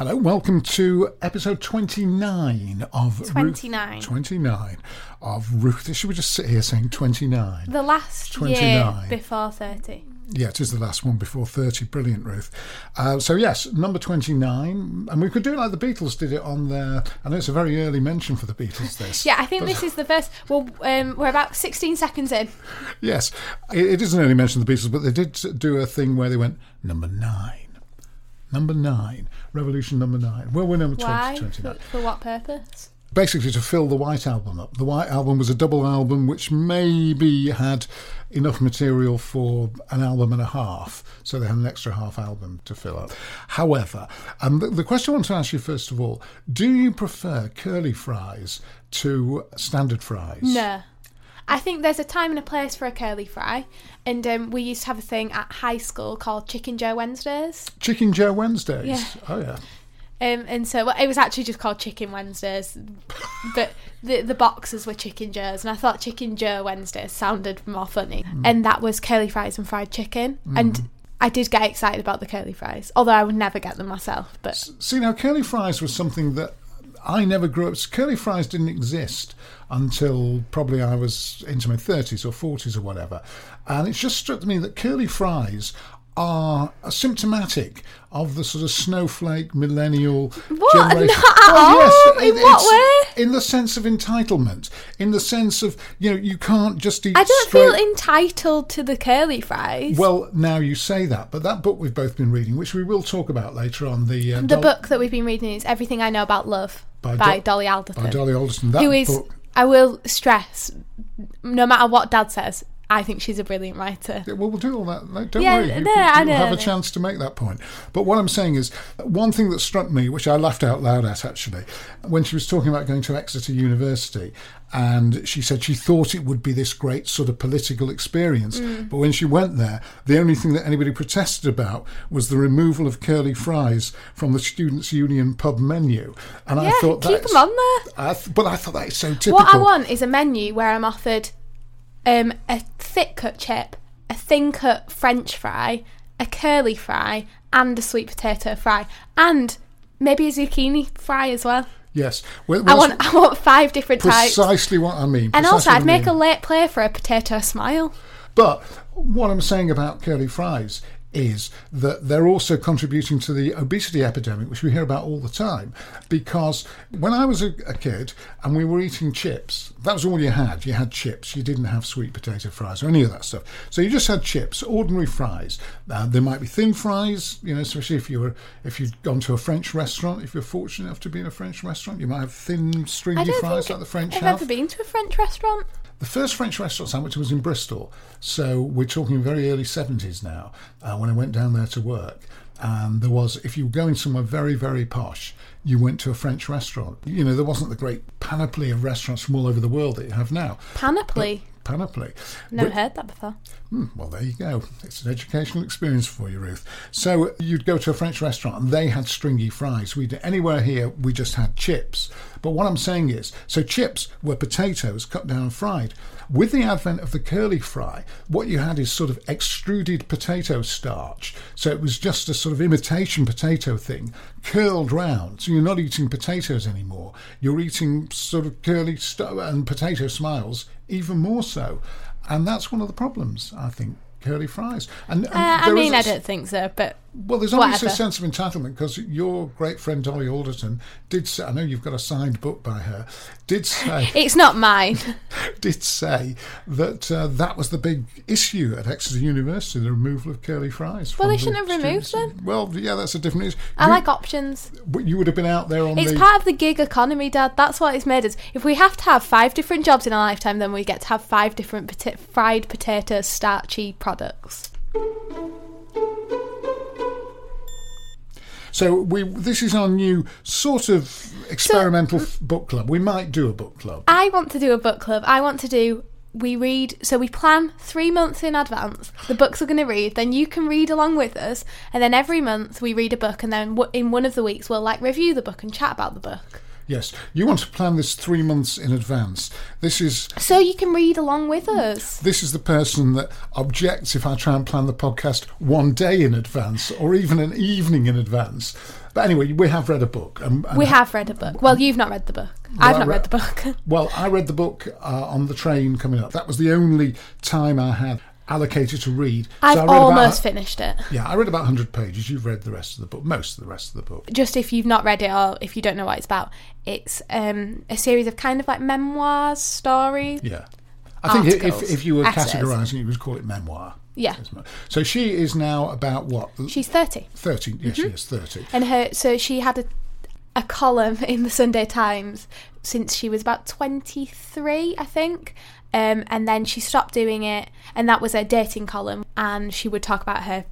Hello, welcome to episode 29 of 29. Ruth, 29 of Ruth. Should we just sit here saying 29? The last 29. year before 30. Yeah, it is the last one before 30. Brilliant, Ruth. Uh, so, yes, number 29. And we could do it like the Beatles did it on their. I know it's a very early mention for the Beatles, this. Yeah, I think this is the first. Well, um, we're about 16 seconds in. Yes, it, it is an early mention of the Beatles, but they did do a thing where they went, number nine. Number nine. Revolution number nine. Well, we're number 20, Why? 29. For, for what purpose? basically to fill the White Album up. The White Album was a double album which maybe had enough material for an album and a half, so they had an extra half album to fill up. However, um, the, the question I want to ask you first of all do you prefer curly fries to standard fries? No. I think there's a time and a place for a curly fry, and um, we used to have a thing at high school called Chicken Joe Wednesdays. Chicken Joe Wednesdays? Yeah. Oh, yeah. Um, and so well, it was actually just called Chicken Wednesdays, but the the boxes were Chicken Joe's, and I thought Chicken Joe Wednesdays sounded more funny. And that was curly fries and fried chicken, and I did get excited about the curly fries, although I would never get them myself. But See, now, curly fries was something that I never grew up. Curly fries didn't exist until probably I was into my 30s or 40s or whatever. And it's just struck me that curly fries are symptomatic of the sort of snowflake millennial What? generation. Not at all? In what it's- In the sense of entitlement, in the sense of, you know, you can't just eat I don't straight- feel entitled to the curly fries. well, now you say that, but that book we've both been reading, which we will talk about later on, the uh, the Dol- book that we've been reading is Everything I Know About Love By by, Do- Dolly Alderton. by Dolly Alderton, that who is, book I will stress, no matter what Dad says, I think she's a brilliant writer. Yeah, well, we'll do all that. Don't Yeah, worry. You, no, I know, have a chance to make that point. But what I'm saying is, one thing that struck me, which I laughed out loud at actually, when she was talking about going to Exeter University, and she said she thought it would be this great sort of political experience. Mm. But when she went there, the only thing that anybody protested about was the removal of curly fries from the Students' Union pub menu. And I Yeah, thought keep them on there. I th- but I thought that is so typical. What I want is a menu where I'm offered um, a thick cut chip, a thin cut French fry, a curly fry, and a sweet potato fry, and maybe a zucchini fry as well. Yes. Well, I want I want five different types. precisely what I mean. And also, I'd make mean. a late play for a potato smile. But what I'm saying about curly fries is that they're also contributing to the obesity epidemic, which we hear about all the time. Because when I was a, a kid and we were eating chips, that was all you had. You had chips. You didn't have sweet potato fries or any of that stuff. So you just had chips, ordinary fries. Uh, there might be thin fries, you know, especially if you were if you'd gone to a French restaurant. If you're fortunate enough to be in a French restaurant, you might have thin, stringy fries like the French I've have. ever been to a French restaurant. The first French restaurant sandwich was in Bristol, so we're talking very early 70s now, uh, when I went down there to work. And there was, if you were going somewhere very, very posh, you went to a French restaurant. You know, there wasn't the great panoply of restaurants from all over the world that you have now. Panoply. Panoply. Never But- heard that before. Hmm, well, there you go. It's an educational experience for you, Ruth. So you'd go to a French restaurant and they had stringy fries. We anywhere here we just had chips. But what I'm saying is, so chips were potatoes cut down and fried. With the advent of the curly fry, what you had is sort of extruded potato starch. So it was just a sort of imitation potato thing, curled round. So you're not eating potatoes anymore. You're eating sort of curly st- and potato smiles, even more so. And that's one of the problems, I think, curly fries. And, and Uh, I mean, I don't think so, but well, there's obviously a sense of entitlement because your great friend Dolly Alderton did say, I know you've got a signed book by her, did say, It's not mine. did say that uh, that was the big issue at Exeter University, the removal of curly fries. Well, they shouldn't have removed students. Well, yeah, that's a different issue. I you, like options. but you would have been out there on It's the. part of the gig economy, Dad. That's what it's made us. If we have to have five different jobs in a lifetime, then we get to have five different pota- fried potato starchy products. So we this is our new sort of experimental f book club. We might do a book club. I want to do a book club. I want to do. We read, so we plan three months in advance. The books we're going to read, then you can read along with us, and then every month we read a book, and then w- in one of the weeks we'll like review the book and chat about the book. Yes, you want to plan this three months in advance. This is So you can read along with us. this is the person that objects if I try and plan the podcast one day in advance or even an evening in advance. But anyway, we have read a book. And, and We have read a book. Well, you've not read the book. I've not re- read the book. Well, I read the book uh, on the train coming up. That was the only time I had allocated to read. I've I read almost about, finished it. Yeah, I read about 100 pages. You've read the rest of the book, most of the rest of the book. just if you've not read it or if you don't know what it's about, it's um, a series of kind of like memoirs, stories. Yeah. I think if, if you were essays. categorising, you would call it memoir. Yeah. So she is now about what? She's 30. 30. Yes, Mm-hmm. she is 30. And her, so she had a, a column in the Sunday Times since she was about 23, I think. Um, and then she stopped doing it, and that was her dating column. And she would talk about her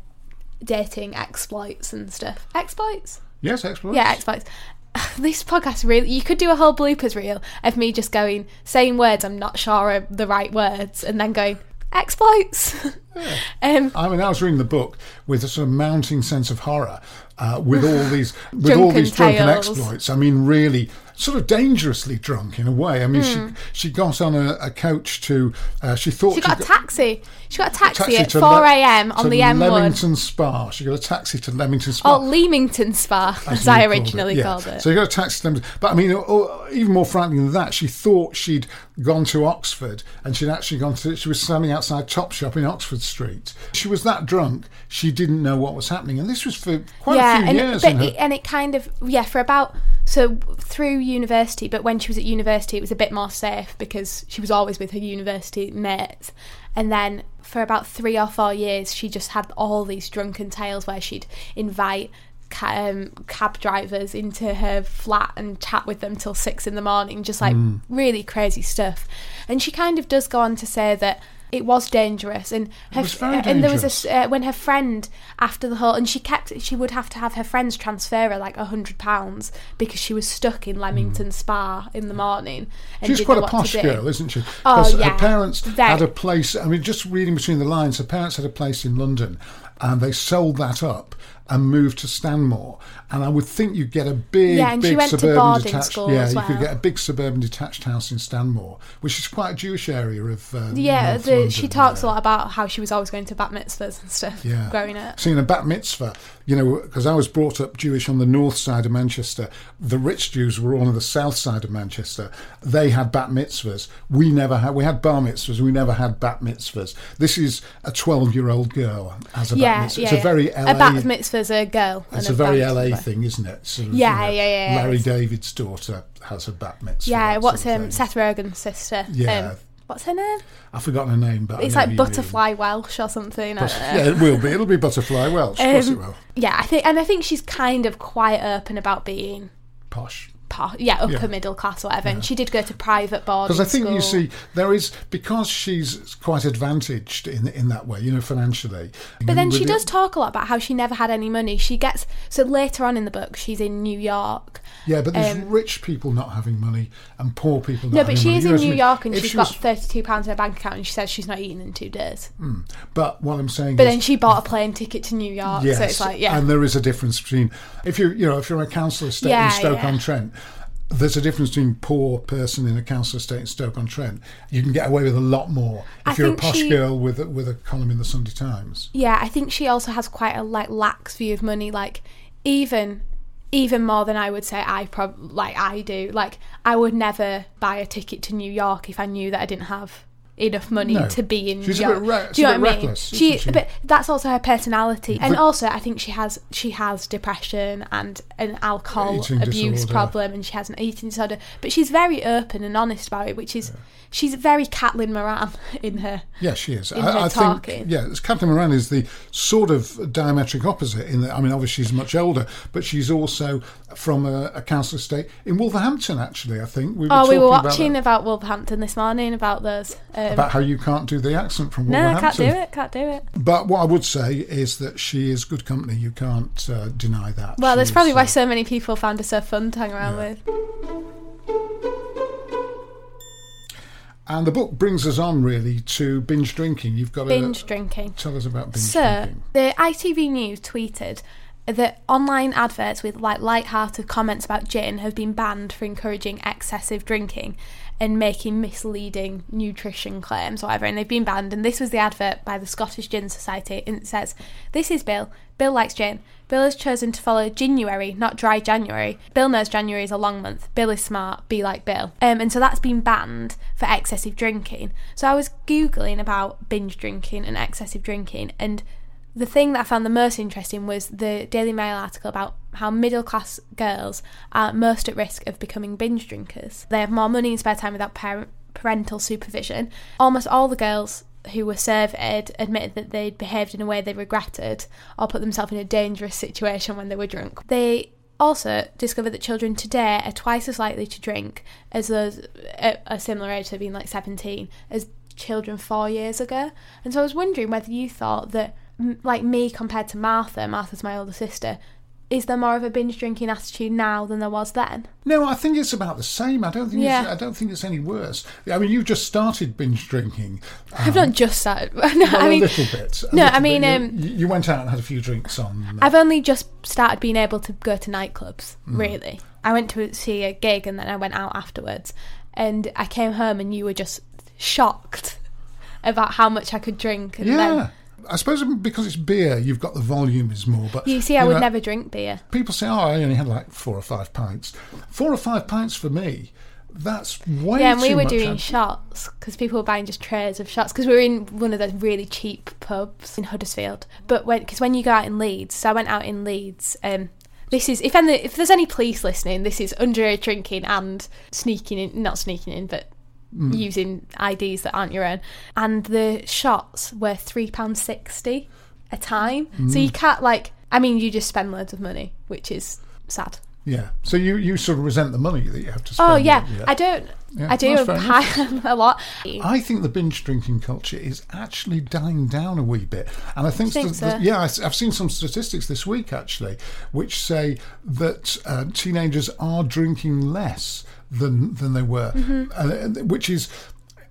dating exploits and stuff. Exploits? Yes, exploits. Yeah, exploits. This podcast really, you could do a whole bloopers reel of me just going, saying words I'm not sure are the right words, and then going, exploits. um, I mean, I was reading the book with a sort of mounting sense of horror, uh, with all these with all Drunken these drunken tales. exploits. I mean, really, sort of dangerously drunk in a way. I mean, Hmm. she she got on a, a coach to. Uh, she thought she got a taxi. She got a taxi, at to four a.m. on the M1. Leamington Spa. She got a taxi to Leamington Spa. Oh, Leamington Spa, as, you I called it. originally Yeah. called it. So you got a taxi to Leamington. But I mean, oh, even more frightening than that, she thought she'd gone to Oxford and she'd actually gone to, she was standing outside Top Shop in Oxford Street. She was that drunk, she didn't know what was happening. And this was for quite yeah, a few and years. but it, and it kind of yeah for about so through university. But when she was at university, it was a bit more safe because she was always with her university mates. And then for about three or four years, she just had all these drunken tales where she'd invite ca- um, cab drivers into her flat and chat with them till six in the morning, just like Mm. really crazy stuff. And she kind of does go on to say that it was dangerous and her was very and there was a uh, when her friend after the whole and she kept she would have to have her friends transfer her like a hundred pounds because she was stuck in Leamington Spa in the morning. And She's quite a posh girl, isn't she? Oh, yeah. her parents Very. had a place. I mean, just reading between the lines, her parents had a place in London, and they sold that up and moved to Stanmore. And I would think you'd get a big, Yeah, and she big went to suburban boarding detached. school yeah, as you could get a big suburban detached house in Stanmore, which is quite a Jewish area of. Uh, Yeah, North the, London, she talks yeah. a lot about how she was always going to bat mitzvahs and stuff Yeah. growing up. Seeing a bat mitzvah, you know, because I was brought up Jewish on the north side of Manchester. The rich Jews were all on the south side of Manchester. They had bat mitzvahs. We never had. We had bar mitzvahs. We never had bat mitzvahs. This is a twelve-year-old girl as a bat mitzvah. yeah, it's a very LA. A bat mitzvah's a girl. it's and a very LA thing, isn't it? Sort of, Yeah, you know, yeah, yeah, Larry it's- David's daughter has a bat mitzvah. Yeah, what's um, thing. Seth Rogen's sister? Yeah. Um, what's her name? I've forgotten her name, but It's like you mean. Butterfly Welsh or something. But- yeah, it will be. It'll be Butterfly Welsh. Of course it Um, will. Yeah, I think, and I think she's kind of quite open about being, Posh. Yeah, upper Yeah. middle class, or whatever. And she did go to private boarding Because I think you see, there is because she's quite advantaged in in that way, you know, financially. But then she does talk a lot about how she never had any money. She gets so later on in the book, she's in New York. Yeah, but there's um, rich people not having money and poor people. Not No, but she money. is You in I New mean? York and If she's she got was- thirty-two pounds in her bank account, and she says she's not eating in two days. But what I'm saying But is, then she bought a plane ticket to New York, so it's like, yeah, and there is a difference between if you you know if you're a council estate Yeah, in Stoke yeah. on Trent. There's a difference between poor person in a council estate in Stoke on Trent. You can get away with a lot more if I you're a posh she- girl with a, with a column in the Sunday Times. Yeah, I think she also has quite a like lax view of money. Like even even more than I would say I prob like I do. Like I would never buy a ticket to New York if I knew that I didn't have enough money No. to be in She's a bit re- do you a know bit what I mean? reckless, She, she? but that's also her personality, and also I think she has she has depression and an alcohol abuse disorder. problem, and she has an eating disorder. But she's very open and honest about it, which is she's very Caitlin Moran in her. Yeah, she is. In her I, I talking. think, yeah, Caitlin Moran is the sort of diametric opposite. In that, I mean, obviously she's much older, but she's also from a, a council estate in Wolverhampton. Actually, I think we were Oh, we were watching about, about, Wolverhampton this morning about those. Um, that, about how you can't do the accent from no, I Wolverhampton. can't do it. Can't do it. But what I would say is that she is good company. You can't uh, deny that. Well, She that's is, probably why uh, so many people found her so fun to hang around Yeah. with. And the book brings us on really to binge drinking. You've got Binge drinking. tell us about binge So, drinking. the ITV News tweeted that online adverts with like light-hearted comments about gin have been banned for encouraging excessive drinking and making misleading nutrition claims, whatever, and they've been banned. And this was the advert by the Scottish Gin Society, and it says, "This is Bill. Bill likes gin. Bill has chosen to follow January, not dry January. Bill knows January is a long month. Bill is smart. Be like Bill." Um, and so that's been banned for excessive drinking. So I was googling about binge drinking and excessive drinking, and the thing that I found the most interesting was the Daily Mail article about how middle class girls are most at risk of becoming binge drinkers. They have more money and spare time without parent, parental supervision. Almost all the girls who were surveyed admitted that they'd behaved in a way they regretted or put themselves in a dangerous situation when they were drunk. They also discovered that children today are twice as likely to drink as those at a similar age, so being like 17, as children four years ago. And so I was wondering whether you thought that, like me compared to Martha, Martha's my older sister, is there more of a binge drinking attitude now than there was then? No, I think it's about the same. I don't think it's, Yeah. I don't think it's any worse. I mean, you've just started binge drinking. I've not just started. no, Well, I mean, a little bit. a no, little I mean, bit. um, you, you went out and had a few drinks on. uh, I've only just started being able to go to nightclubs, Mm. really. I went to see a gig and then I went out afterwards. And I came home and you were just shocked about how much I could drink. And yeah. then I suppose because it's beer, you've got the volume is more. But you see, I would know, never drink beer. People say, "Oh, I only had like four or five pints." Four or five pints for me, that's way too much. Yeah, and we were doing I- shots because people were buying just trays of shots because we were in one of those really cheap pubs in Huddersfield. But when because when you go out in Leeds, so I went out in Leeds. Um, this is if any, if there's any police listening, this is underage drinking and sneaking in, not sneaking in, but using IDs that aren't your own. And the shots were three pounds sixty a time, so you can't like. I mean, you just spend loads of money, which is sad. Yeah. So you, you sort of resent the money that you have to spend. Oh yeah, it, I don't. Yeah, I do a lot. I think the binge drinking culture is actually dying down a wee bit, and I think, Think st- so? th- yeah, I've seen some statistics this week actually, which say that uh, teenagers are drinking less than than they were, Mm-hmm. uh, which is.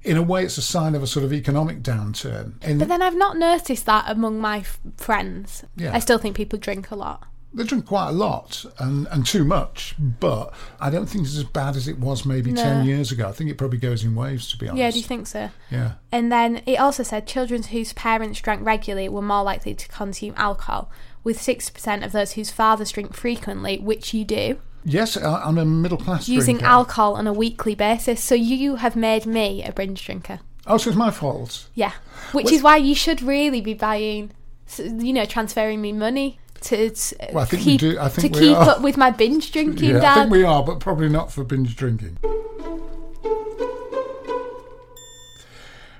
In a way, it's a sign of a sort of economic downturn. In, But then I've not noticed that among my f- friends. Yeah. I still think people drink a lot. they drink quite a lot and, and too much, but I don't think it's as bad as it was maybe No. 10 years ago. I think it probably goes in waves, to be honest. Yeah, do you think so? Yeah. And then it also said children whose parents drank regularly were more likely to consume alcohol, with 6% of those whose fathers drink frequently, which you do, Yes, uh, I'm a middle class using drinker. alcohol on a weekly basis. So you have made me a binge drinker. Oh, so it's my fault. Yeah. Which What's- is why you should really be buying, you know, transferring me money to, to Well, I think we keep, do- I think to keep are. up with my binge drinking, Yeah, I think we are, but probably not for binge drinking.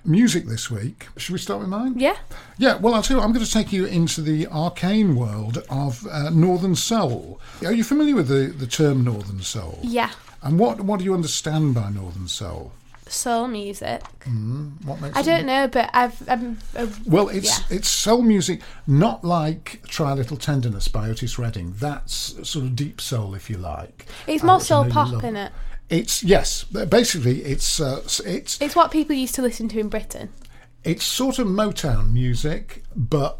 Music this week. Should we start with mine? yeah. Yeah, well, I'll tell you, I'm going to take you into the arcane world of uh, Northern Soul. Are you familiar with the, the term Northern Soul? Yeah. And what, what do you understand by Northern Soul? Soul music. What makes I don't know, but I've. I'm, uh, Well, it's yeah. it's soul music, not like "Try a Little Tenderness" by Otis Redding. That's sort of deep soul, if you like. It's uh, more soul pop, in it? It's yes, basically it's uh, it's It's what people used to listen to in Britain. it's sort of Motown music, but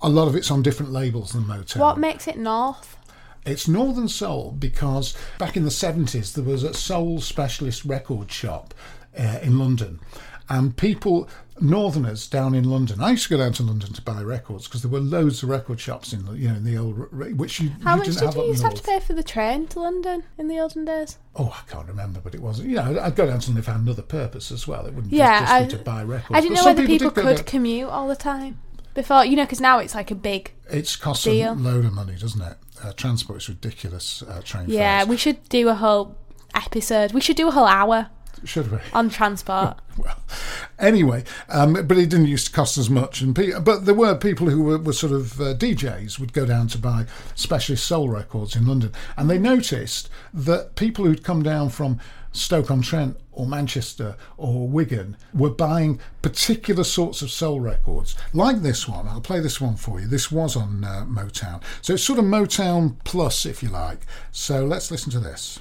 a lot of it's on different labels than Motown. What makes it North? It's Northern Soul because back in the 70s there was a soul specialist record shop uh, in London. And people, Northerners down in London, I used to go down to London to buy records because there were loads of record shops in, the- you know, in the old, which you, How you much didn't did have you used to have to pay for the train to London in the olden days? Oh, I can't remember, but it wasn't. You know, I'd go down to London if I had another purpose as well. It wouldn't Yeah, just, just I, be to buy records. I didn't But know whether people, go could down- commute all the time before, you know, because now it's like a big. It's cost deal. a load of money, doesn't it? Uh, transport is ridiculous. Uh, train Yeah, fares. we should do a whole episode. We should do a whole hour should we? on transport. well, anyway, um, but it didn't used to cost as much. And pe- but there were people who were, were sort of uh, DJs would go down to buy specialist soul records in London, and they noticed that people who'd come down from Stoke on Trent or Manchester or Wigan were buying particular sorts of soul records, like this one. I'll play this one for you. This was on uh, Motown, so it's sort of Motown plus, if you like. So let's listen to this.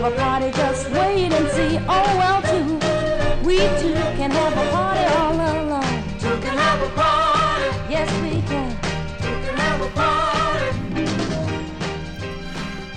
Have a party. Just wait and see. Oh well, too, we two can have a party all alone. Two can have a party. Yes, we can. Two can have a party.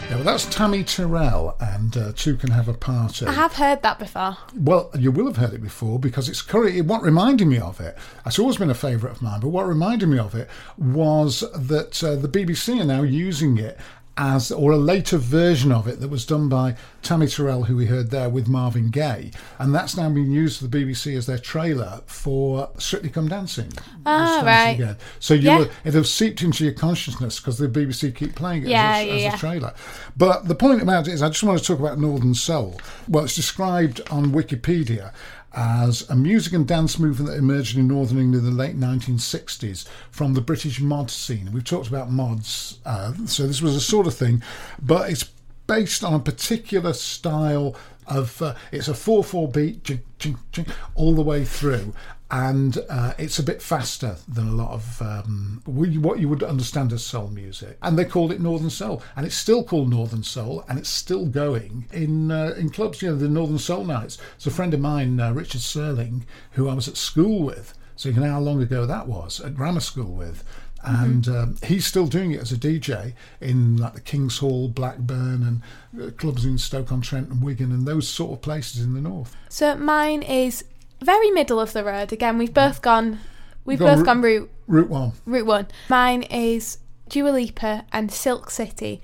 Yeah, well, that's Tammy Terrell, and uh, Two Can Have a Party. I have heard that before. Well, you will have heard it before because it's currently what reminded me of it. It's always been a favourite of mine, but what reminded me of it was that uh, the BBC are now using it as, or a later version of it that was done by Tammy Terrell, who we heard there with Marvin Gaye, and that's now being used for the BBC as their trailer for Strictly Come Dancing. Ah, Starting right. again. So you Yeah. will, it'll have seeped into your consciousness because the BBC keep playing it Yeah, as, a, yeah, as a trailer. But the point about it is, I just want to talk about Northern Soul. Well, it's described on Wikipedia as a music and dance movement that emerged in Northern England in the late 1960s from the British mod scene. We've talked about mods, uh, so this was a sort of thing, but it's based on a particular style of uh, it's a 4-4 beat ching, ching, ching, all the way through and uh, it's a bit faster than a lot of um, what you would understand as soul music. And they called it Northern Soul, and it's still called Northern Soul, and it's still going in uh, in clubs. You know, the Northern Soul nights. It's a friend of mine, uh, Richard Serling, who I was at school with. So you can know how long ago that was at grammar school with. And um, he's still doing it as a DJ in like the King's Hall, Blackburn, and uh, clubs in Stoke-on-Trent and Wigan and those sort of places in the north. So mine is very middle of the road. Again, we've both gone. We've Gone both ru- gone route Route one. route one. Mine is Dua Lipa and Silk City,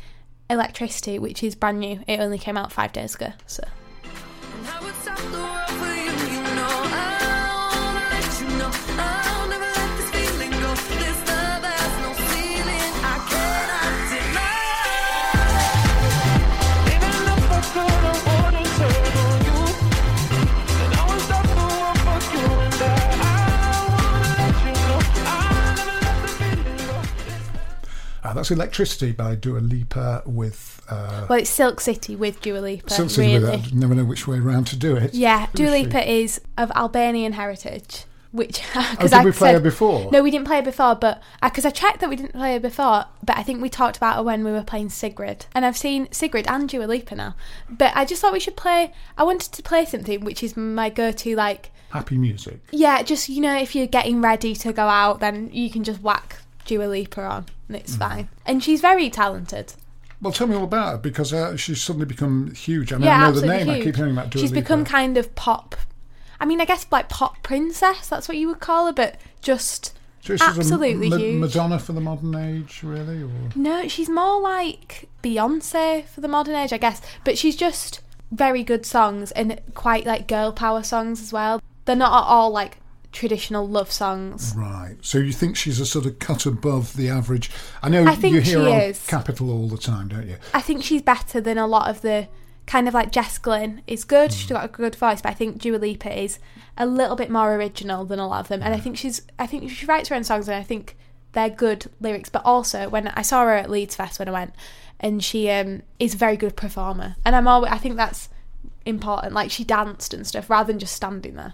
Electricity, which is brand new. It only came out five days ago. So Uh, that's Electricity by Dua Lipa with uh, well, it's Silk City with Dua Lipa. Silk City really. with that. Never know which way around to do it. Yeah, Dua is? Lipa is of Albanian heritage. Which Oh, because did we play her before? No, we didn't play her before, but because I checked that we didn't play her before, but I think we talked about her when we were playing Sigrid, and I've seen Sigrid and Dua Lipa now. But I just thought we should play. I wanted to play something which is my go-to, like Happy music. yeah, just you know, if you're getting ready to go out, then you can just whack Dua Lipa on, and it's Mm. fine. And she's very talented. Well, tell me all about her because uh, she's suddenly become huge. I mean, yeah, I know the name. I keep hearing about Dua She's Lipa. become kind of pop. I mean, I guess like pop princess. That's what you would call her, but just So a absolutely huge. Madonna for the modern age, really? Or No, she's more like Beyonce for the modern age, I guess. But she's just very good songs and quite like girl power songs as well. They're not at all like traditional love songs. right? So you think she's a sort of cut above the average? I know I think you hear she on is. Capital all the time, don't you? I think she's better than a lot of the kind of like Jess Glynne is good. She's got a good voice, but I think Dua Lipa is a little bit more original than a lot of them. And I think she's I think she writes her own songs and I think they're good lyrics. But also when I saw her at Leeds Fest when I went, and she um, is a very good performer. And I'm always I think that's important. Like she danced and stuff rather than just standing there.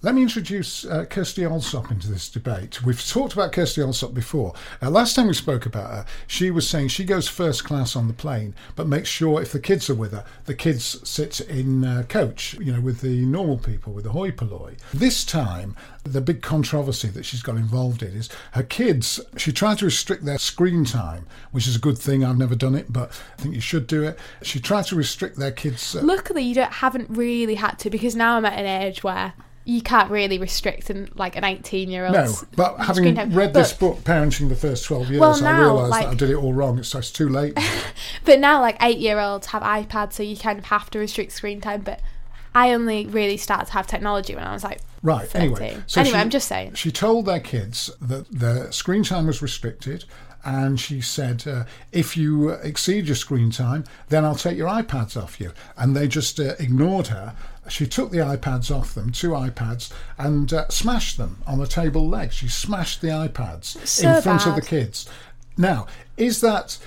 Let me introduce uh, Kirstie Allsopp into this debate. We've talked about Kirstie Allsopp before. Uh, last time we spoke about her, she was saying she goes first class on the plane, but makes sure if the kids are with her, the kids sit in uh, coach, you know, with the normal people, with the hoi polloi. This time, the big controversy that she's got involved in is her kids, she tried to restrict their screen time, which is a good thing. I've never done it, but I think you should do it. She tried to restrict their kids. Uh, Luckily, you don't haven't really had to because now I'm at an age where you can't really restrict an, like an 18 year old. No, but having read this book, Parenting the First 12 Years, Well, I realised like- that I did it all wrong. It's, it's too late. But now, like eight year olds have iPads, so you kind of have to restrict screen time. But I only really started to have technology when I was like Right, 13. anyway. So anyway, she- I'm just saying. She told their kids that their screen time was restricted. And she said, uh, if you exceed your screen time, then I'll take your iPads off you. And they just uh, ignored her. She took the iPads off them, two iPads, and uh, smashed them on the table leg. She smashed the iPads So in front of the kids. Now, is that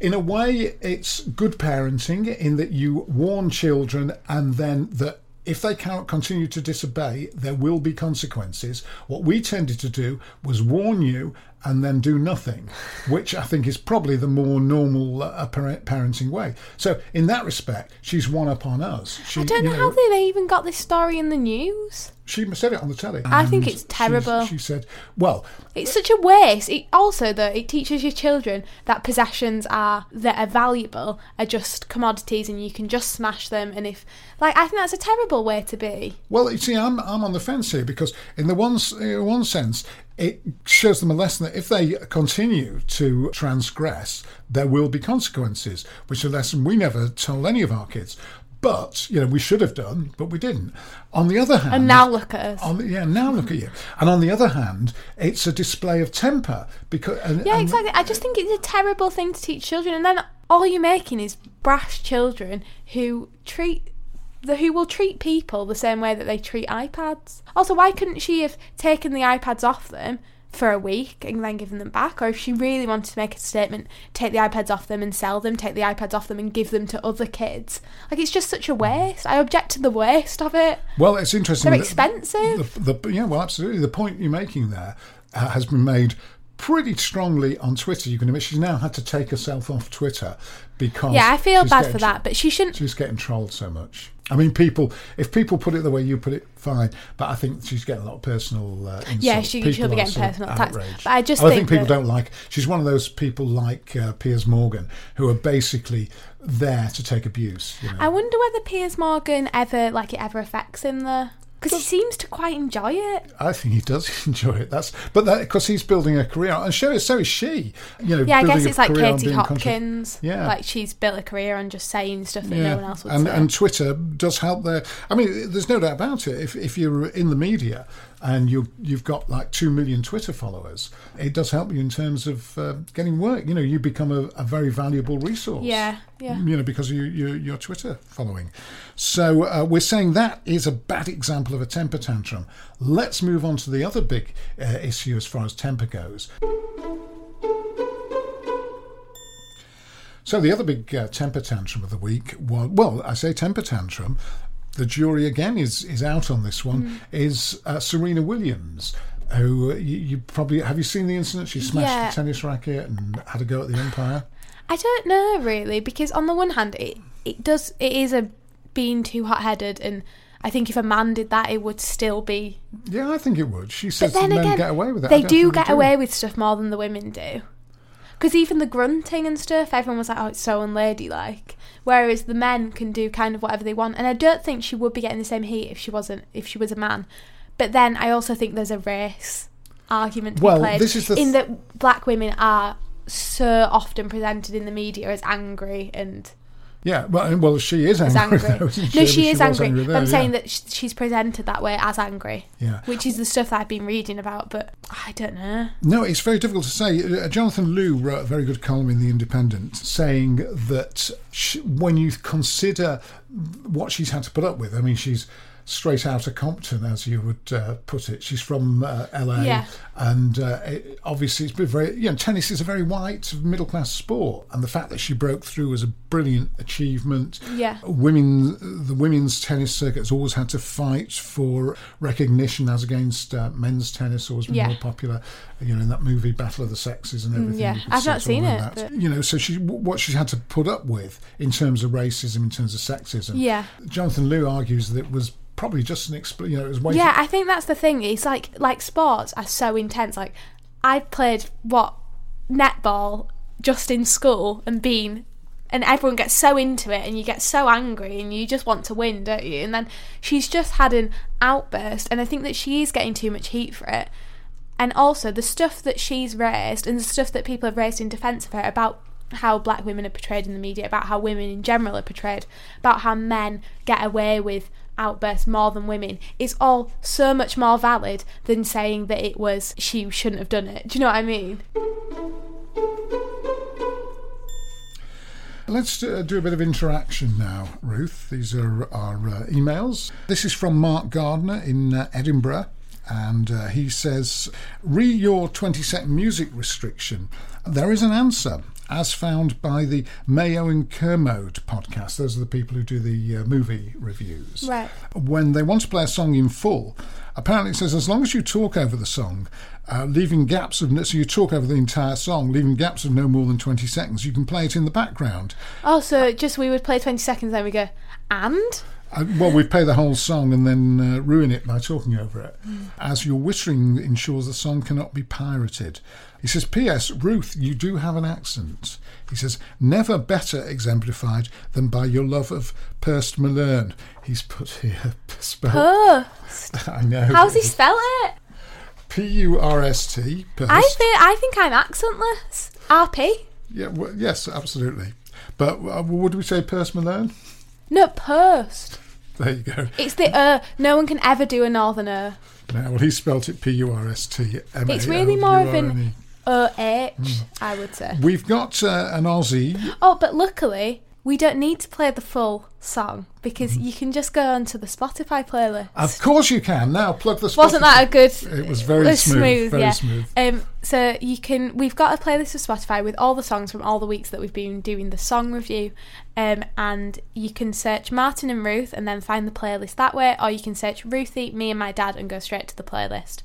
in a way it's good parenting in that you warn children and then that if they cannot continue to disobey, there will be consequences. What we tended to do was warn you and then do nothing, which I think is probably the more normal uh, parenting way. So, in that respect, she's one up on us. She, I don't you know, how they, they even got this story in the news. She said it on the telly. I think it's terrible. She said, well, It's such a waste. It also that it teaches your children that possessions are that are valuable are just commodities and you can just smash them. And if like I think that's a terrible way to be. Well, you see, I'm I'm on the fence here because in the one in one sense, it shows them a lesson that if they continue to transgress, there will be consequences, which is a lesson we never told any of our kids. But you know, we should have done, but we didn't. On the other hand, And now look at us. on the, yeah, now look at you. And on the other hand, it's a display of temper because and, Yeah, and- exactly. I just think it's a terrible thing to teach children, and then all you're making is brash children who treat the who will treat people the same way that they treat iPads. Also, why couldn't she have taken the iPads off them for a week and then given them back? Or if she really wanted to make a statement, take the iPads off them and sell them, take the iPads off them and give them to other kids. Like it's just such a waste. I object to the waste of it. Well, it's interesting. They're expensive. The, the, yeah, well, absolutely. The point you're making there has been made pretty strongly on Twitter. You can admit she's now had to take herself off Twitter because Yeah, I feel bad getting- for that, but she shouldn't. She's getting trolled so much. I mean, people. If people put it the way you put it, fine. But I think she's getting a lot of personal. Uh, insults. Yeah, she, she'll be getting personal attacks. outraged. But I just And think people don't like. She's one of those people like uh, Piers Morgan who are basically there to take abuse. You know? I wonder whether Piers Morgan ever like it ever affects him though, because he seems to quite enjoy it. I think he does enjoy it. That's but that because he's building a career, and so is so is she. You know, Yeah, I guess it's like Katie Hopkins. Yeah. like she's built a career on just saying stuff that no one else would and say. and Twitter does help there. I mean, there's no doubt about it. If if you're in the media and you you've got like two million Twitter followers, it does help you in terms of uh, getting work. You know, you become a, a very valuable resource. Yeah, yeah. You know, because of you, you, your Twitter following. So uh, we're saying that is a bad example of a temper tantrum. Let's move on to the other big uh, issue as far as temper goes. So the other big uh, temper tantrum of the week was well, I say temper tantrum. The jury again is is out on this one. Hmm. Is uh, Serena Williams, who uh, you, you probably have you seen the incident? She smashed Yeah. the tennis racket and had a go at the umpire. I don't know really because on the one hand it it does it is a being too hot headed and I think if a man did that, it would still be. Yeah, I think it would. She But says then men again, get away with it. They do get away with stuff more than the women do. Because even the grunting and stuff, everyone was like, "Oh, it's so unladylike." Whereas the men can do kind of whatever they want, and I don't think she would be getting the same heat if she wasn't if she was a man. But then I also think there's a race argument to Well, be played this is the in that black women are so often presented in the media as angry and Yeah, well, well, she is angry. angry. though, no, she But is was angry. there, but I'm saying that she's presented that way as angry. Yeah. Which is the stuff that I've been reading about, but I don't know. No, it's very difficult to say. Uh, Jonathan Liew wrote a very good column in The Independent saying that sh when you consider what she's had to put up with, I mean, she's straight out of Compton, as you would uh, put it. She's from uh, LA, Yeah. and uh, it, obviously it's been very. You know, tennis is a very white middle class sport, and the fact that she broke through was a brilliant achievement. Yeah. Women, the women's tennis circuit has always had to fight for recognition as against uh, men's tennis, always been Yeah. more popular. You know, in that movie Battle of the Sexes and everything. yeah. I've not seen it, but- You know, so she what she's had to put up with in terms of racism, in terms of sexism. Yeah. Jonathan Liew argues that it was probably just an expl- you know, it was way Yeah, I think that's the thing. It's like like sports are so intense. Like I've played what netball just in school and been and everyone gets so into it and you get so angry and you just want to win, don't you? And then she's just had an outburst and I think that she is getting too much heat for it. And also the stuff that she's raised and the stuff that people have raised in defence of her about how black women are portrayed in the media, about how women in general are portrayed, about how men get away with outbursts more than women is all so much more valid than saying that it was she shouldn't have done it. Do you know what I mean? Let's uh, do a bit of interaction now, Ruth. These are our uh, emails. This is from Mark Gardner in uh, Edinburgh, and uh, he says, Re your 20 second music restriction. There is an answer. As found by the Mayo and Kermode podcast, those are the people who do the uh, movie reviews. Right. When they want to play a song in full, apparently it says as long as you talk over the song, uh, leaving gaps of so you talk over the entire song, leaving gaps of no more than twenty seconds, you can play it in the background. Oh, so just we would play 20 seconds then we go, and? Well, we play the whole song and then uh, ruin it by talking over it. As your whistling ensures the song cannot be pirated. He says, P.S. Ruth, you do have an accent. He says, never better exemplified than by your love of Purst Malern. He's put here, spelled. Oh, I know. how's he spell it? P U R S T. I think I think I'm accentless. RP? Yeah, well, yes, absolutely. But uh, would we say Purst Malone? No, pursed. There you go. It's the uh. No one can ever do a northern No, well, he spelt it P U R S T M A L U R N. It's really more of an uh H, I would say. We've got uh, an Aussie. Oh, but luckily we don't need to play the full song because you can just go onto the Spotify playlist. Of course you can. Now plug the. Wasn't that a good? It was very was smooth, very yeah. smooth. Um, so you can. We've got a playlist of Spotify with all the songs from all the weeks that we've been doing the song review, um, and you can search Martin and Ruth and then find the playlist that way, or you can search Ruthie, me and my dad, and go straight to the playlist.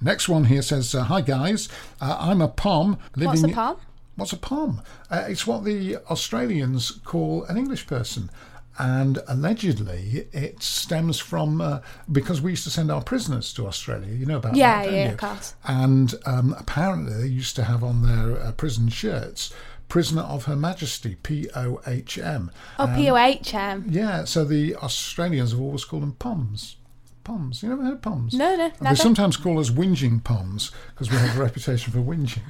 Next one here says, uh, "Hi guys, uh, I'm a pom living." What's a pom? What's a pom? Uh, it's what the Australians call an English person. And allegedly, it stems from uh, because we used to send our prisoners to Australia. You know about Yeah, that, yeah, you? of course. And um, apparently, they used to have on their uh, prison shirts "Prisoner of Her Majesty" (P O H M). Oh, P O H M. Yeah, so the Australians have always called them poms. Poms. You never heard of poms? No, no, They sometimes call us whinging poms because we have a reputation for whinging.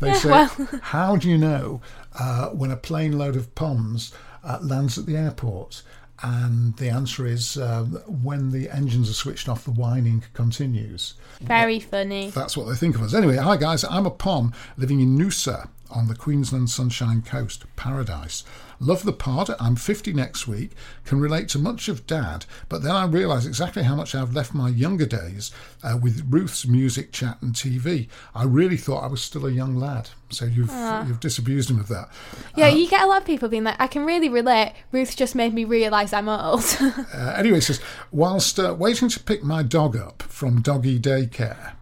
They Yeah, say, well. How do you know uh, when a plane load of poms uh, lands at the airport? And the answer is uh, when the engines are switched off, the whining continues. Very funny. That's what they think of us. Anyway, hi guys, I'm a POM living in Noosa on the Queensland Sunshine Coast, paradise. Love the pod. I'm 50 next week. Can relate to much of dad, but then I realise exactly how much I've left my younger days uh, with Ruth's music, chat, and TV. I really thought I was still a young lad. So you've you've disabused him of that. Yeah, you get a lot of people being like, I can really relate. Ruth just made me realise I'm old. Uh, anyway, it says, whilst uh, waiting to pick my dog up from doggy daycare,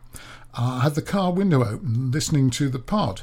I had the car window open listening to the pod.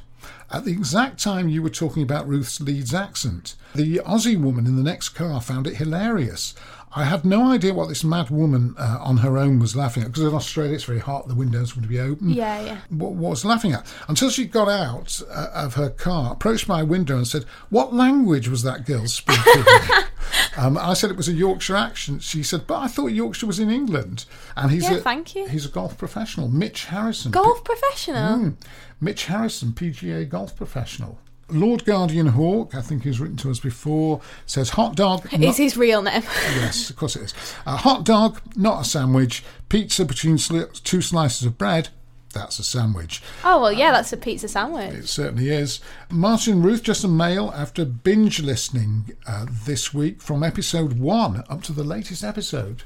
At the exact time you were talking about Ruth's Leeds accent, the Aussie woman in the next car found it hilarious. I had no idea what this mad woman uh, on her own was laughing at because in Australia it's very hot, the windows would be open. Yeah, yeah. What, what was laughing at until she got out uh, of her car, approached my window, and said, "What language was that girl speaking?" um, I said it was a Yorkshire accent. She said, "But I thought Yorkshire was in England." And he's Yeah, a, thank you. He's a golf professional, Mitch Harrison. Golf professional. Mm. Mitch Harrison, PGA golf professional. Lord Guardian Hawk, I think he's written to us before, says hot dog. Is not- his real name? yes, of course it is. A hot dog, not a sandwich. Pizza between sli- two slices of bread. That's a sandwich. oh well, yeah, that's a pizza sandwich. It certainly is. Martin Ruth, just a mail after binge listening uh, this week from episode one up to the latest episode.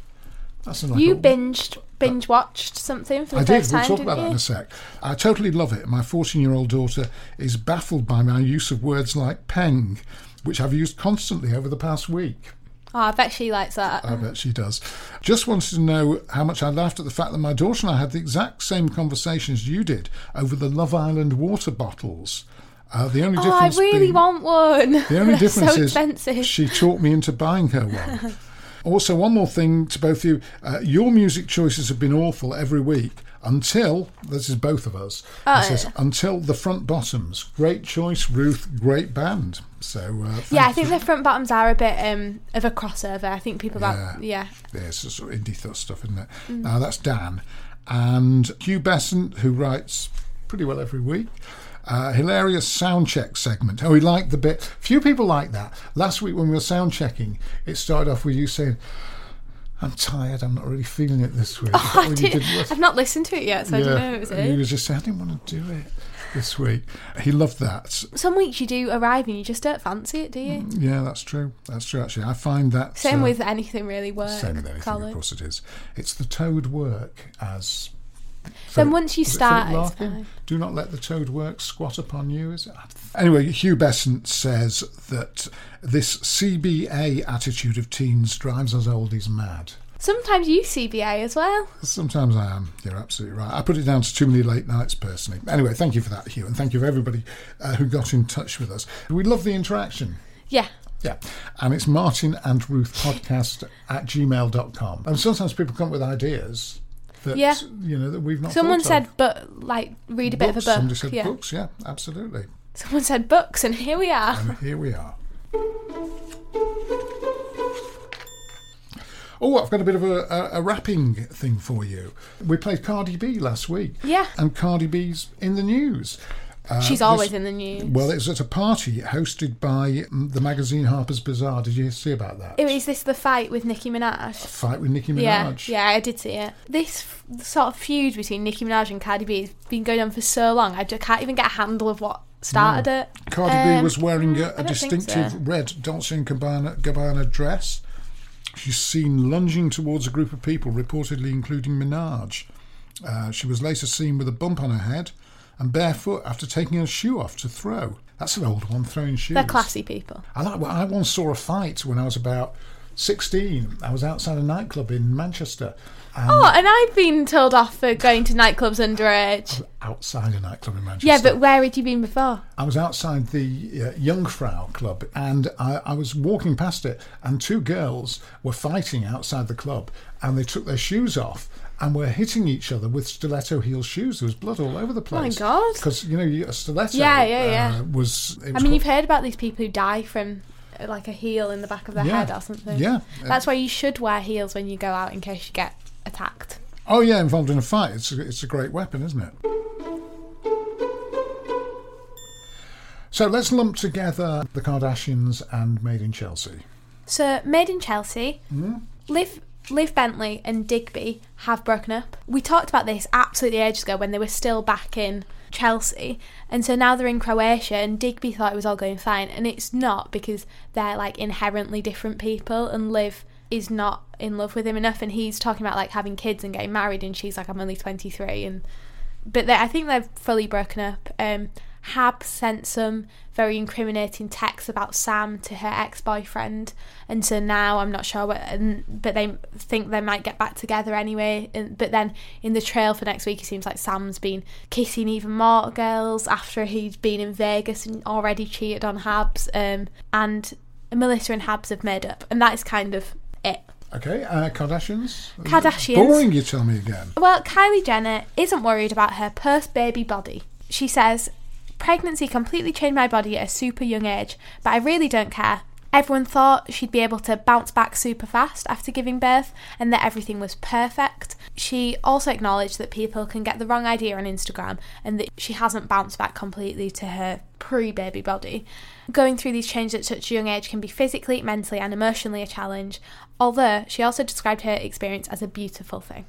That's You binged, binge watched something for the I did. first We'll time, talk didn't about that in a sec. I totally love it. My 14 year old daughter is baffled by my use of words like peng, which I've used constantly over the past week. Oh, I bet she likes that. I bet she does. Just wanted to know how much I laughed at the fact that my daughter and I had the exact same conversations you did over the Love Island water bottles. Uh, the only difference. oh, I really being, want one. the only They're difference so is expensive. she talked me into buying her one. also, one more thing to both of you: uh, your music choices have been awful every week until this is both of us. Oh, says yeah. until the front bottoms. Great choice, Ruth. Great band. So uh, yeah, I think you. the front bottoms are a bit um, of a crossover. I think people that yeah. Yeah, it's sort of indie th- stuff, isn't it? Mm. Uh, that's Dan. And Hugh Besant, who writes pretty well every week. Uh, hilarious sound check segment. Oh, he liked the bit. Few people like that. Last week when we were sound checking, it started off with you saying, I'm tired, I'm not really feeling it this week. Oh, I did, was, I've not listened to it yet, so I didn't know it was and he was just saying, I didn't want to do it this week. He loved that. Some weeks you do arrive and you just don't fancy it, do you? Yeah, that's true. That's true, actually. I find that. Same uh, with anything really work. Same with anything, college. of course it is. It's the toad work as. Then once you start, Philip it's Larkin? fine. Do not let the toad work squat upon you. Is it? Anyway, Hugh Besant says that this CBA attitude of teens drives us oldies mad. Sometimes you CBA as well. Sometimes I am. You're absolutely right. I put it down to too many late nights, personally. Anyway, thank you for that, Hugh, and thank you for everybody uh, who got in touch with us. We love the interaction. Yeah. Yeah. And it's Martin and Ruth podcast at gmail.com. And sometimes people come up with ideas that, Yeah. you know, that we've not Someone said, of. but like, read a bit Books. of a book. Somebody said yeah. books. Yeah, absolutely. Someone said books, and here we are. And here we are. Oh, I've got a bit of a, a, a rapping thing for you. We played Cardi B last week. Yeah. And Cardi B's in the news. Uh, She's this- always in the news. Well, it was at a party hosted by mm, the magazine Harper's Bazaar. Did you see about that? Oh, this the fight with Nicki Minaj? Fight with Nicki Minaj. yeah, yeah, I did see it. This f- sort of feud between Nicki Minaj and Cardi B has been going on for so long. I just can't even get a handle of what started it. Cardi B Um, was wearing a, don't distinctive so. red Dolce and Gabbana, Gabbana dress. She's seen lunging towards a group of people, reportedly including Minaj. Uh, she was later seen with a bump on her head and barefoot after taking her shoe off to throw. That's an old one, throwing shoes. They're classy people. I like. Well, I once saw a fight when I was about sixteen. I was outside a nightclub in Manchester. And Oh, and I've been told off for going to nightclubs underage. outside a nightclub in Manchester. Yeah, but where had you been before? I was outside the uh, Jungfrau Club and I, I was walking past it, and two girls were fighting outside the club, and they took their shoes off and were hitting each other with stiletto heel shoes. There was blood all over the place. Oh my. God. Because you know you- a stiletto. Yeah, yeah, yeah. Uh, was. It I mean, quite- you've heard about these people who die from uh, like a heel in the back of their Yeah, head or something. yeah. That's why you should wear heels when you go out in case you get attacked. Oh yeah, involved in a fight. It's a, it's a great weapon, isn't it? So let's lump together the Kardashians and Made in Chelsea. So, Made in Chelsea, Hmm? Liv, Liv Bentley and Digby have broken up. We talked about this absolutely ages ago when they were still back in Chelsea, and so now they're in Croatia. And Digby thought it was all going fine, and it's not because they're like inherently different people, and Liv is not in love with him enough, and he's talking about like having kids and getting married, and she's like, I'm only 23, and but they, I think they've fully broken up. Um, Hab sent some very incriminating texts about Sam to her ex-boyfriend, and so now I'm not sure. What, and, but they think they might get back together anyway. And, but then in the trail for next week, it seems like Sam's been kissing even more girls after he's been in Vegas and already cheated on Habs. Um, and Melissa and Habs have made up, and that is kind of it. Okay, uh, Kardashians. Kardashians. Boring, you tell me again. Well, Kylie Jenner isn't worried about her post baby body. She says, Pregnancy completely changed my body at a super young age, but I really don't care. Everyone thought she'd be able to bounce back super fast after giving birth and that everything was perfect. She also acknowledged that people can get the wrong idea on Instagram and that she hasn't bounced back completely to her pre baby body. Going through these changes at such a young age can be physically, mentally, and emotionally a challenge, although she also described her experience as a beautiful thing.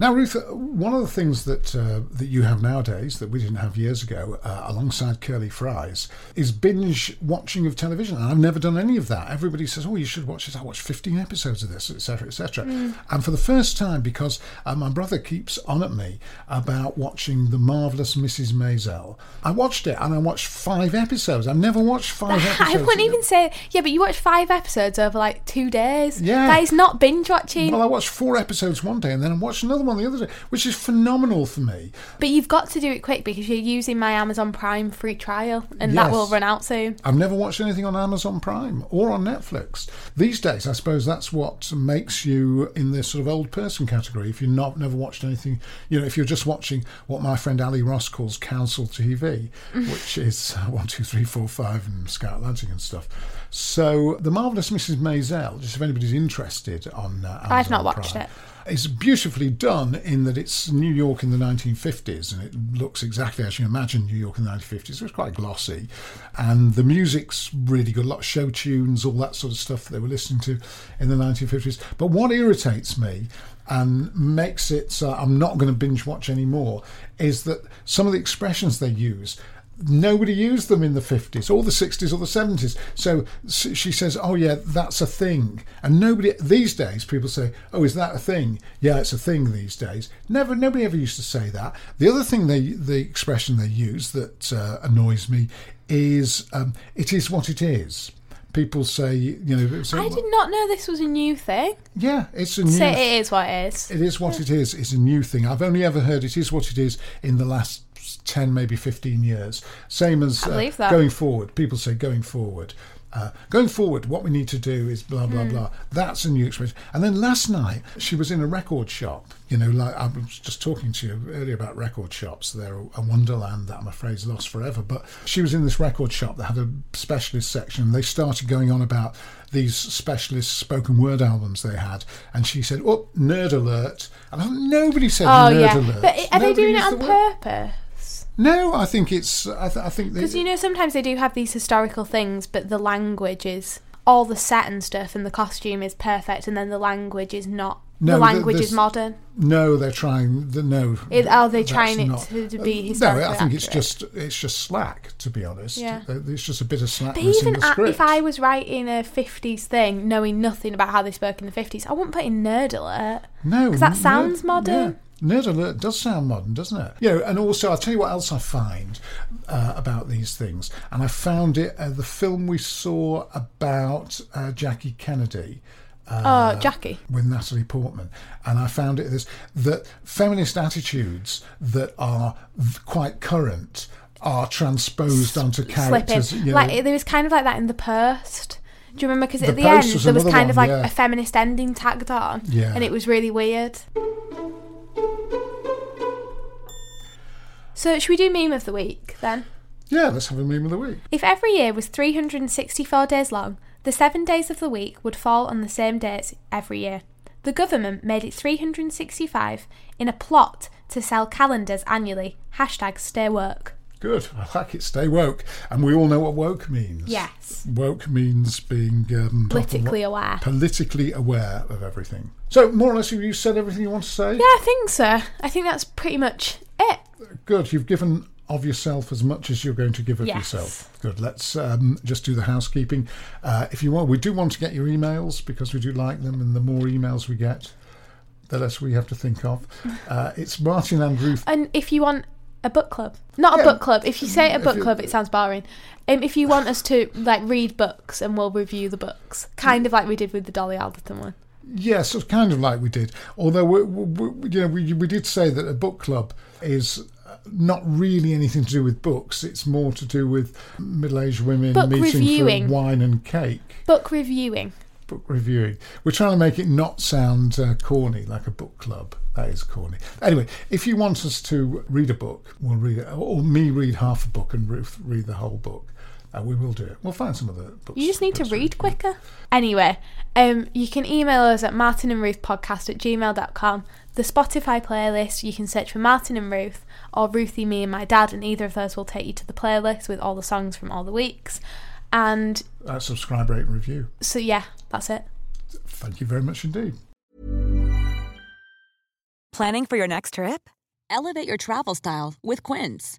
Now, Ruth, uh, one of the things that uh, that you have nowadays that we didn't have years ago, uh, alongside curly fries, is binge watching of television. And I've never done any of that. Everybody says, "Oh, you should watch this." I watched 15 episodes of this, etc., etc. And for the first time, because uh, my brother keeps on at me about watching the marvelous Mrs. Maisel, I watched it and I watched five episodes. I've never watched five episodes. I wouldn't even say, yeah, but you watched five episodes over like two days. Yeah. That is not binge watching. Well, I watched four episodes one day and then I watched another one the other day, which is phenomenal for me. But you've got to do it quick because you're using my Amazon Prime free trial and that will run out soon. I've never watched anything on Amazon Prime or on Netflix. These days, I suppose that's what makes you in this sort of old person category. If you've not never watched anything, you know, if you're just watching what my friend Ali Ross calls council TV, which is uh, one, two, three, four, five, and Sky Atlantic and stuff. So, the marvelous Mrs. Maisel, just if anybody's interested on uh, I've not watched Prime, it. It's beautifully done in that it's New York in the 1950s and it looks exactly as you imagine New York in the 1950s. It was quite glossy and the music's really good, a lot of show tunes, all that sort of stuff that they were listening to in the 1950s. But what irritates me and makes it uh, I'm not going to binge watch anymore is that some of the expressions they use nobody used them in the 50s or the 60s or the 70s so she says oh yeah that's a thing and nobody these days people say oh is that a thing yeah it's a thing these days never nobody ever used to say that the other thing they the expression they use that uh, annoys me is um, it is what it is people say you know I did not know this was a new thing. yeah it's a new Say it is what it is. it is what it is. It's a new thing. I've only ever heard it is what it is in the last 10, maybe 15 years. Same as uh, going forward. People say going forward. Uh, going forward, what we need to do is blah, blah, blah. That's a new experience. And then last night, she was in a record shop. You know, like I was just talking to you earlier about record shops. They're a wonderland that I'm afraid is lost forever. But she was in this record shop that had a specialist section. They started going on about these specialist spoken word albums they had. And she said, Oh, nerd alert. And I nobody said Oh nerd yeah, alert. but are they doing it on purpose? No, I think it's. I, th- I think Because you know sometimes they do have these historical things, but the language is all the set and stuff, and the costume is perfect, and then the language is not. No, the th- language is modern. No, they're trying. The, no, It- are they trying it not- to- to be Uh, No, I think it's just it's just slack. To be honest, Yeah. Uh, it's just a bit of slack. But even in the a- script. if I was writing a 50s thing, knowing nothing about how they spoke in the 50s, I wouldn't put in nerd alert. No, because that sounds modern. yeah. Nerd alert does sound modern, doesn't it? You know, and also I'll tell you what else I find uh, about these things, and I found it uh, the film we saw about uh, Jackie Kennedy. oh, Jackie. with Natalie Portman, and I found it this that feminist attitudes that are v- quite current are transposed onto characters. You know, Like, there was kind of like that in The Post. Do you remember? Because at the Post end, was there was kind of like yeah. a feminist ending tagged on. Yeah. And it was really weird. So, should we do meme of the week then? yeah, let's have a meme of the week. If every year was 364 days long, the seven days of the week would fall on the same dates every year. The government made it 365 in a plot to sell calendars annually. Hashtag stay woke. Good, I like it. Stay woke, and we all know what woke means. Yes. woke means being um, Politically aware. politically aware of everything. So, more or less, have you said everything you want to say? Yeah, I think so. I think that's pretty much it. Good. You've given of yourself as much as you're going to give of Yes. yourself. Good. Let's um, just do the housekeeping. Uh, if you want, we do want to get your emails because we do like them, and the more emails we get, the less we have to think of. Uh, it's Martin and Ruth. And if you want a book club, not a Yeah. book club. If you say a book club, it sounds boring. Um, if you want us to like read books and we'll review the books, kind of like we did with the Dolly Alderton one. Yes, it's kind of like we did. Although we, we, you know, we, we did say that a book club is not really anything to do with books. It's more to do with middle-aged women Book meeting reviewing. for wine and cake. Book reviewing. Book reviewing. We're trying to make it not sound uh, corny, like a book club. That is corny. Anyway, if you want us to read a book, we'll read it, or me read half a book and Ruth read the whole book. Uh, we will do it. We'll find some other books. You just need to books read quicker. Anyway, um, you can email us at martin and ruth podcast at gmail.com. The Spotify playlist, you can search for Martin and Ruth or Ruthie, me and my dad, and either of those will take you to the playlist with all the songs from all the weeks. And Uh, subscribe, rate, and review. so, yeah, that's it. Thank you very much indeed. Planning for your next trip? Elevate your travel style with Quince.